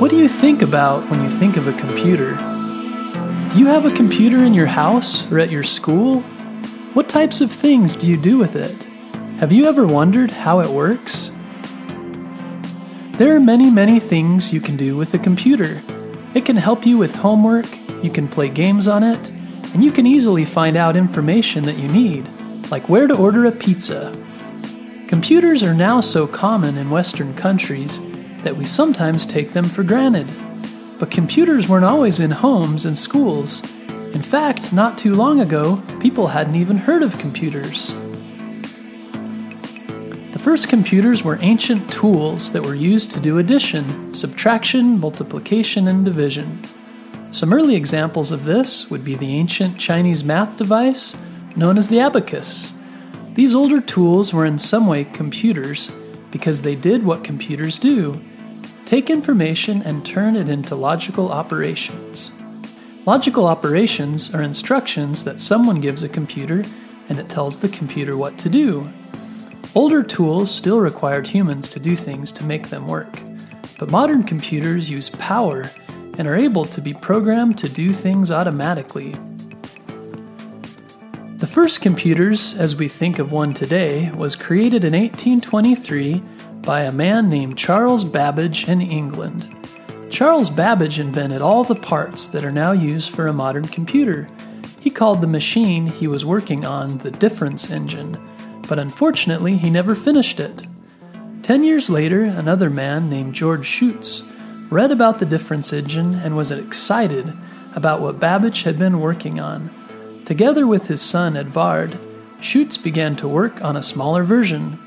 What do you think about when you think of a computer? Do you have a computer in your house or at your school? What types of things do you do with it? Have you ever wondered how it works? There are many, many things you can do with a computer. It can help you with homework, you can play games on it, and you can easily find out information that you need, like where to order a pizza. Computers are now so common in Western countries that we sometimes take them for granted. But computers weren't always in homes and schools. In fact, not too long ago, people hadn't even heard of computers. The first computers were ancient tools that were used to do addition, subtraction, multiplication, and division. Some early examples of this would be the ancient Chinese math device known as the abacus. These older tools were in some way computers because they did what computers do take information and turn it into logical operations. Logical operations are instructions that someone gives a computer and it tells the computer what to do. Older tools still required humans to do things to make them work, but modern computers use power and are able to be programmed to do things automatically. The first computers, as we think of one today, was created in 1823 by a man named Charles Babbage in England. Charles Babbage invented all the parts that are now used for a modern computer. He called the machine he was working on the difference engine, but unfortunately he never finished it. Ten years later, another man named George Scheutz read about the difference engine and was excited about what Babbage had been working on. Together with his son Edvard, Scheutz began to work on a smaller version.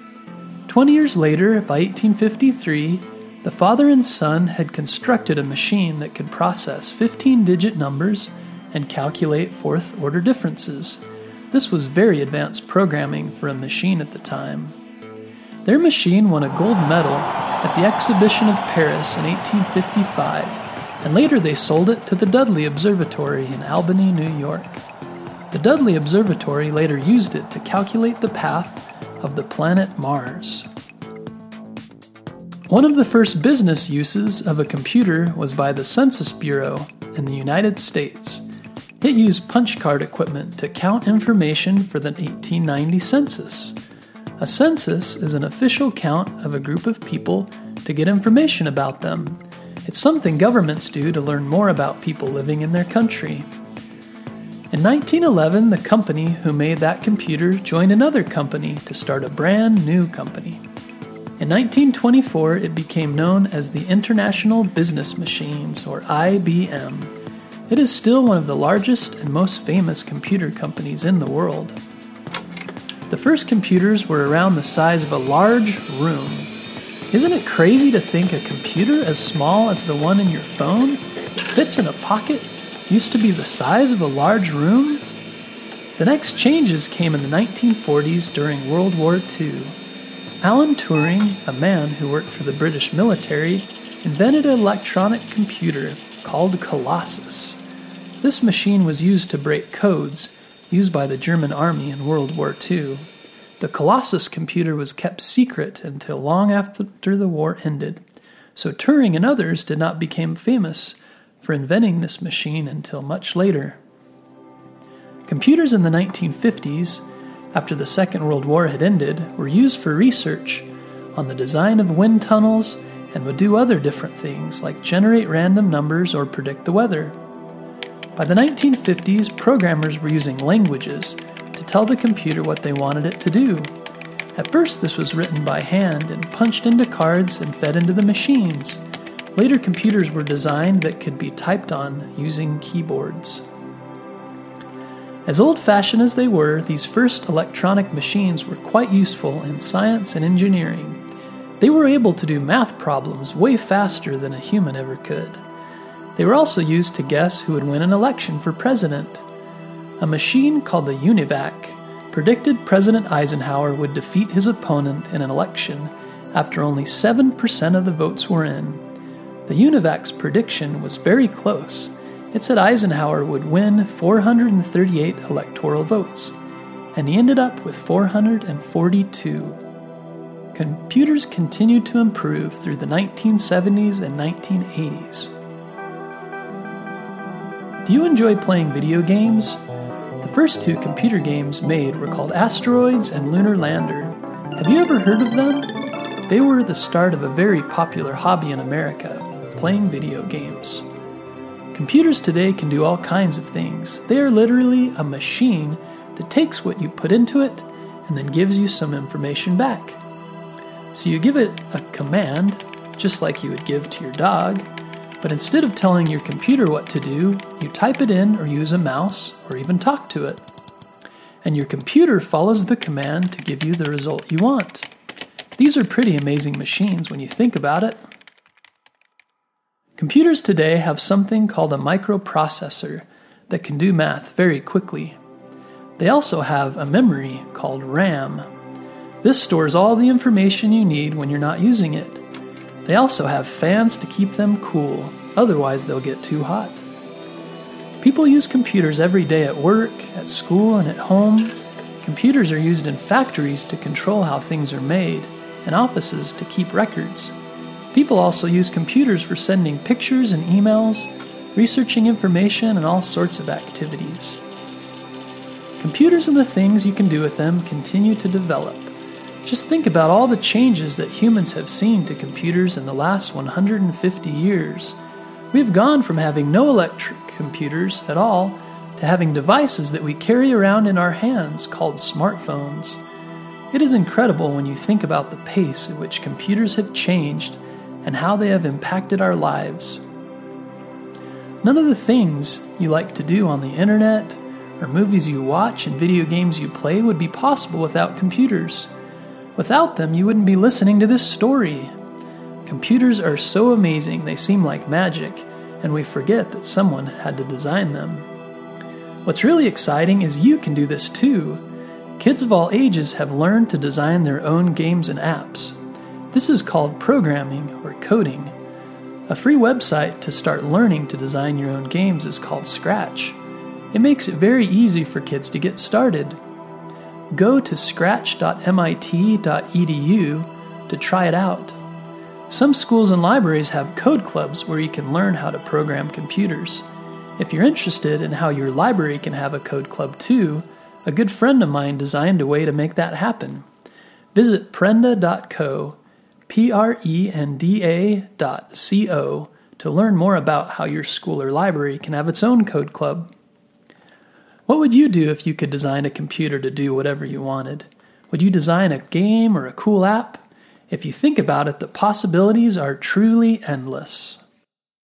Twenty years later, by 1853, the father and son had constructed a machine that could process 15 digit numbers and calculate fourth order differences. This was very advanced programming for a machine at the time. Their machine won a gold medal at the Exhibition of Paris in 1855, and later they sold it to the Dudley Observatory in Albany, New York. The Dudley Observatory later used it to calculate the path of the planet Mars. One of the first business uses of a computer was by the Census Bureau in the United States. It used punch card equipment to count information for the 1890 census. A census is an official count of a group of people to get information about them. It's something governments do to learn more about people living in their country. In 1911, the company who made that computer joined another company to start a brand new company. In 1924, it became known as the International Business Machines, or IBM. It is still one of the largest and most famous computer companies in the world. The first computers were around the size of a large room. Isn't it crazy to think a computer as small as the one in your phone fits in a pocket used to be the size of a large room? The next changes came in the 1940s during World War II. Alan Turing, a man who worked for the British military, invented an electronic computer called Colossus. This machine was used to break codes used by the German army in World War II. The Colossus computer was kept secret until long after the war ended, so Turing and others did not become famous for inventing this machine until much later. Computers in the 1950s, after the Second World War had ended, were used for research on the design of wind tunnels and would do other different things like generate random numbers or predict the weather. By the 1950s, programmers were using languages to tell the computer what they wanted it to do. At first, this was written by hand and punched into cards and fed into the machines. Later computers were designed that could be typed on using keyboards. As old fashioned as they were, these first electronic machines were quite useful in science and engineering. They were able to do math problems way faster than a human ever could. They were also used to guess who would win an election for president. A machine called the UNIVAC predicted President Eisenhower would defeat his opponent in an election after only 7% of the votes were in. The UNIVAC's prediction was very close. It said Eisenhower would win 438 electoral votes, and he ended up with 442. computers continued to improve through the 1970s and 1980s. Do you enjoy playing video games? The first two computer games made were called Asteroids and Lunar Lander. Have you ever heard of them? They were the start of a very popular hobby in America playing video games. Computers today can do all kinds of things. They are literally a machine that takes what you put into it and then gives you some information back. So you give it a command, just like you would give to your dog, but instead of telling your computer what to do, you type it in or use a mouse or even talk to it. And your computer follows the command to give you the result you want. These are pretty amazing machines when you think about it. Computers today have something called a microprocessor that can do math very quickly. They also have a memory called RAM. This stores all the information you need when you're not using it. They also have fans to keep them cool, otherwise, they'll get too hot. People use computers every day at work, at school, and at home. Computers are used in factories to control how things are made, and offices to keep records. People also use computers for sending pictures and emails, researching information, and all sorts of activities. Computers and the things you can do with them continue to develop. Just think about all the changes that humans have seen to computers in the last 150 years. We've gone from having no electric computers at all to having devices that we carry around in our hands called smartphones. It is incredible when you think about the pace at which computers have changed and how they have impacted our lives. None of the things you like to do on the internet, or movies you watch and video games you play would be possible without computers. Without them, you wouldn't be listening to this story. Computers are so amazing, they seem like magic, and we forget that someone had to design them. What's really exciting is you can do this too. Kids of all ages have learned to design their own games and apps. This is called programming or coding. A free website to start learning to design your own games is called Scratch. It makes it very easy for kids to get started go to scratch.mit.edu to try it out. Some schools and libraries have code clubs where you can learn how to program computers. If you're interested in how your library can have a code club too, a good friend of mine designed a way to make that happen. Visit prenda.co, P R E N D A dot C O, to learn more about how your school or library can have its own code club. What would you do if you could design a computer to do whatever you wanted? Would you design a game or a cool app? If you think about it, the possibilities are truly endless.